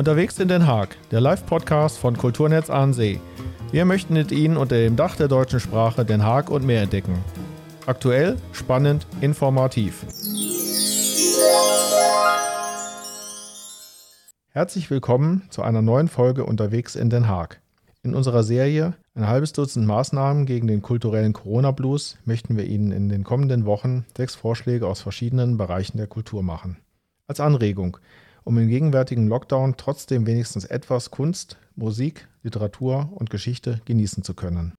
Unterwegs in Den Haag, der Live-Podcast von Kulturnetz Ahnensee. Wir möchten mit Ihnen unter dem Dach der deutschen Sprache Den Haag und mehr entdecken. Aktuell, spannend, informativ. Herzlich willkommen zu einer neuen Folge Unterwegs in Den Haag. In unserer Serie Ein halbes Dutzend Maßnahmen gegen den kulturellen Corona-Blues möchten wir Ihnen in den kommenden Wochen sechs Vorschläge aus verschiedenen Bereichen der Kultur machen. Als Anregung, um im gegenwärtigen Lockdown trotzdem wenigstens etwas Kunst, Musik, Literatur und Geschichte genießen zu können.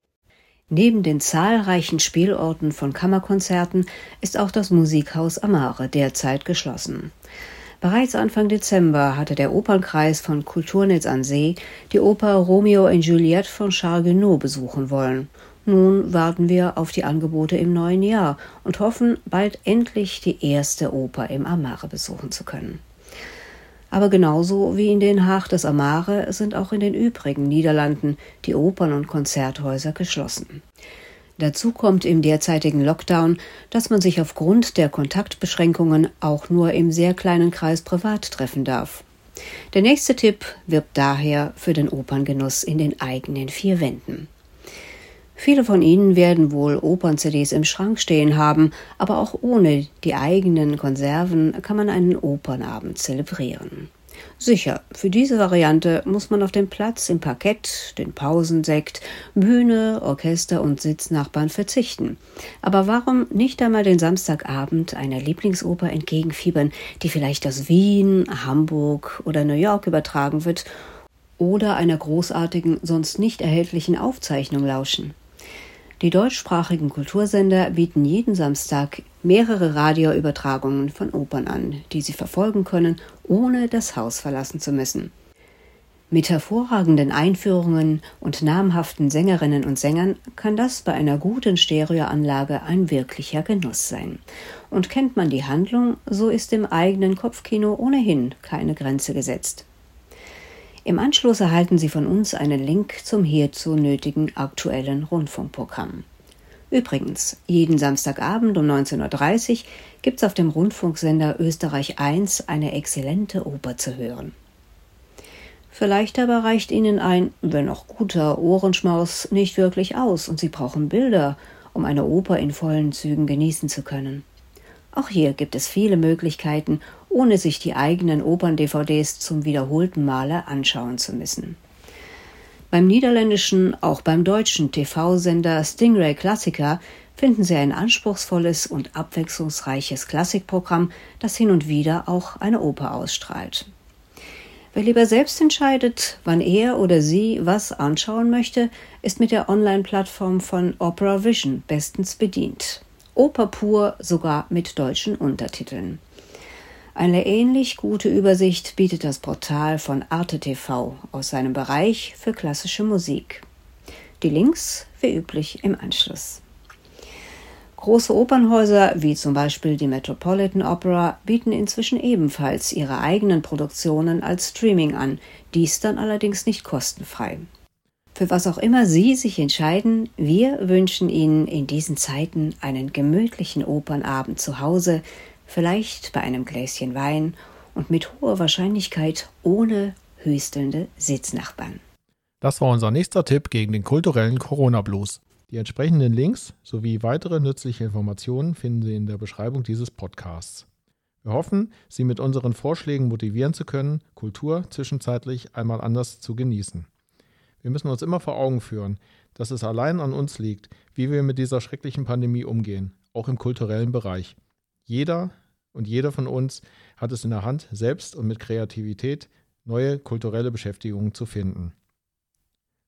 Neben den zahlreichen Spielorten von Kammerkonzerten ist auch das Musikhaus Amare derzeit geschlossen. Bereits Anfang Dezember hatte der Opernkreis von Kulturnetz an See die Oper Romeo und Juliette von Charles Gounod besuchen wollen. Nun warten wir auf die Angebote im neuen Jahr und hoffen, bald endlich die erste Oper im Amare besuchen zu können. Aber genauso wie in Den Haag des Amare sind auch in den übrigen Niederlanden die Opern und Konzerthäuser geschlossen. Dazu kommt im derzeitigen Lockdown, dass man sich aufgrund der Kontaktbeschränkungen auch nur im sehr kleinen Kreis privat treffen darf. Der nächste Tipp wirbt daher für den Operngenuss in den eigenen vier Wänden. Viele von Ihnen werden wohl Opern-CDs im Schrank stehen haben, aber auch ohne die eigenen Konserven kann man einen Opernabend zelebrieren. Sicher, für diese Variante muss man auf den Platz im Parkett, den Pausensekt, Bühne, Orchester und Sitznachbarn verzichten. Aber warum nicht einmal den Samstagabend einer Lieblingsoper entgegenfiebern, die vielleicht aus Wien, Hamburg oder New York übertragen wird, oder einer großartigen, sonst nicht erhältlichen Aufzeichnung lauschen? Die deutschsprachigen Kultursender bieten jeden Samstag mehrere Radioübertragungen von Opern an, die Sie verfolgen können, ohne das Haus verlassen zu müssen. Mit hervorragenden Einführungen und namhaften Sängerinnen und Sängern kann das bei einer guten Stereoanlage ein wirklicher Genuss sein. Und kennt man die Handlung, so ist im eigenen Kopfkino ohnehin keine Grenze gesetzt. Im Anschluss erhalten Sie von uns einen Link zum hierzu nötigen aktuellen Rundfunkprogramm. Übrigens, jeden Samstagabend um 19.30 Uhr gibt's auf dem Rundfunksender Österreich 1 eine exzellente Oper zu hören. Vielleicht aber reicht Ihnen ein, wenn auch guter Ohrenschmaus nicht wirklich aus und Sie brauchen Bilder, um eine Oper in vollen Zügen genießen zu können. Auch hier gibt es viele Möglichkeiten, ohne sich die eigenen Opern-DVDs zum wiederholten Male anschauen zu müssen. Beim niederländischen, auch beim deutschen TV-Sender Stingray Klassiker finden Sie ein anspruchsvolles und abwechslungsreiches Klassikprogramm, das hin und wieder auch eine Oper ausstrahlt. Wer lieber selbst entscheidet, wann er oder sie was anschauen möchte, ist mit der Online-Plattform von Opera Vision bestens bedient. Oper pur sogar mit deutschen Untertiteln. Eine ähnlich gute Übersicht bietet das Portal von Arte TV aus seinem Bereich für klassische Musik. Die Links wie üblich im Anschluss. Große Opernhäuser wie zum Beispiel die Metropolitan Opera bieten inzwischen ebenfalls ihre eigenen Produktionen als Streaming an, dies dann allerdings nicht kostenfrei. Für was auch immer Sie sich entscheiden, wir wünschen Ihnen in diesen Zeiten einen gemütlichen Opernabend zu Hause, vielleicht bei einem Gläschen Wein und mit hoher Wahrscheinlichkeit ohne hüstelnde Sitznachbarn. Das war unser nächster Tipp gegen den kulturellen Corona-Blues. Die entsprechenden Links sowie weitere nützliche Informationen finden Sie in der Beschreibung dieses Podcasts. Wir hoffen, Sie mit unseren Vorschlägen motivieren zu können, Kultur zwischenzeitlich einmal anders zu genießen. Wir müssen uns immer vor Augen führen, dass es allein an uns liegt, wie wir mit dieser schrecklichen Pandemie umgehen, auch im kulturellen Bereich. Jeder und jeder von uns hat es in der Hand, selbst und mit Kreativität neue kulturelle Beschäftigungen zu finden.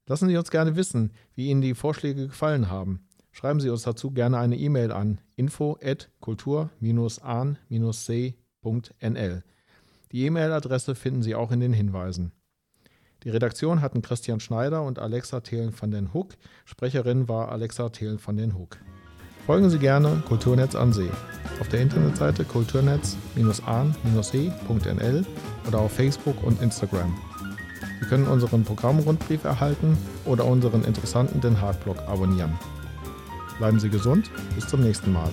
Lassen Sie uns gerne wissen, wie Ihnen die Vorschläge gefallen haben. Schreiben Sie uns dazu gerne eine E-Mail an info@kultur-an-see.nl. Die E-Mail-Adresse finden Sie auch in den Hinweisen. Die Redaktion hatten Christian Schneider und Alexa Thelen van den Hoek. Sprecherin war Alexa Thelen van den Hoek. Folgen Sie gerne Kulturnetz an See. Auf der Internetseite kulturnetz-an-see.nl oder auf Facebook und Instagram. Sie können unseren Programmrundbrief erhalten oder unseren interessanten Den Haag-Blog abonnieren. Bleiben Sie gesund, bis zum nächsten Mal.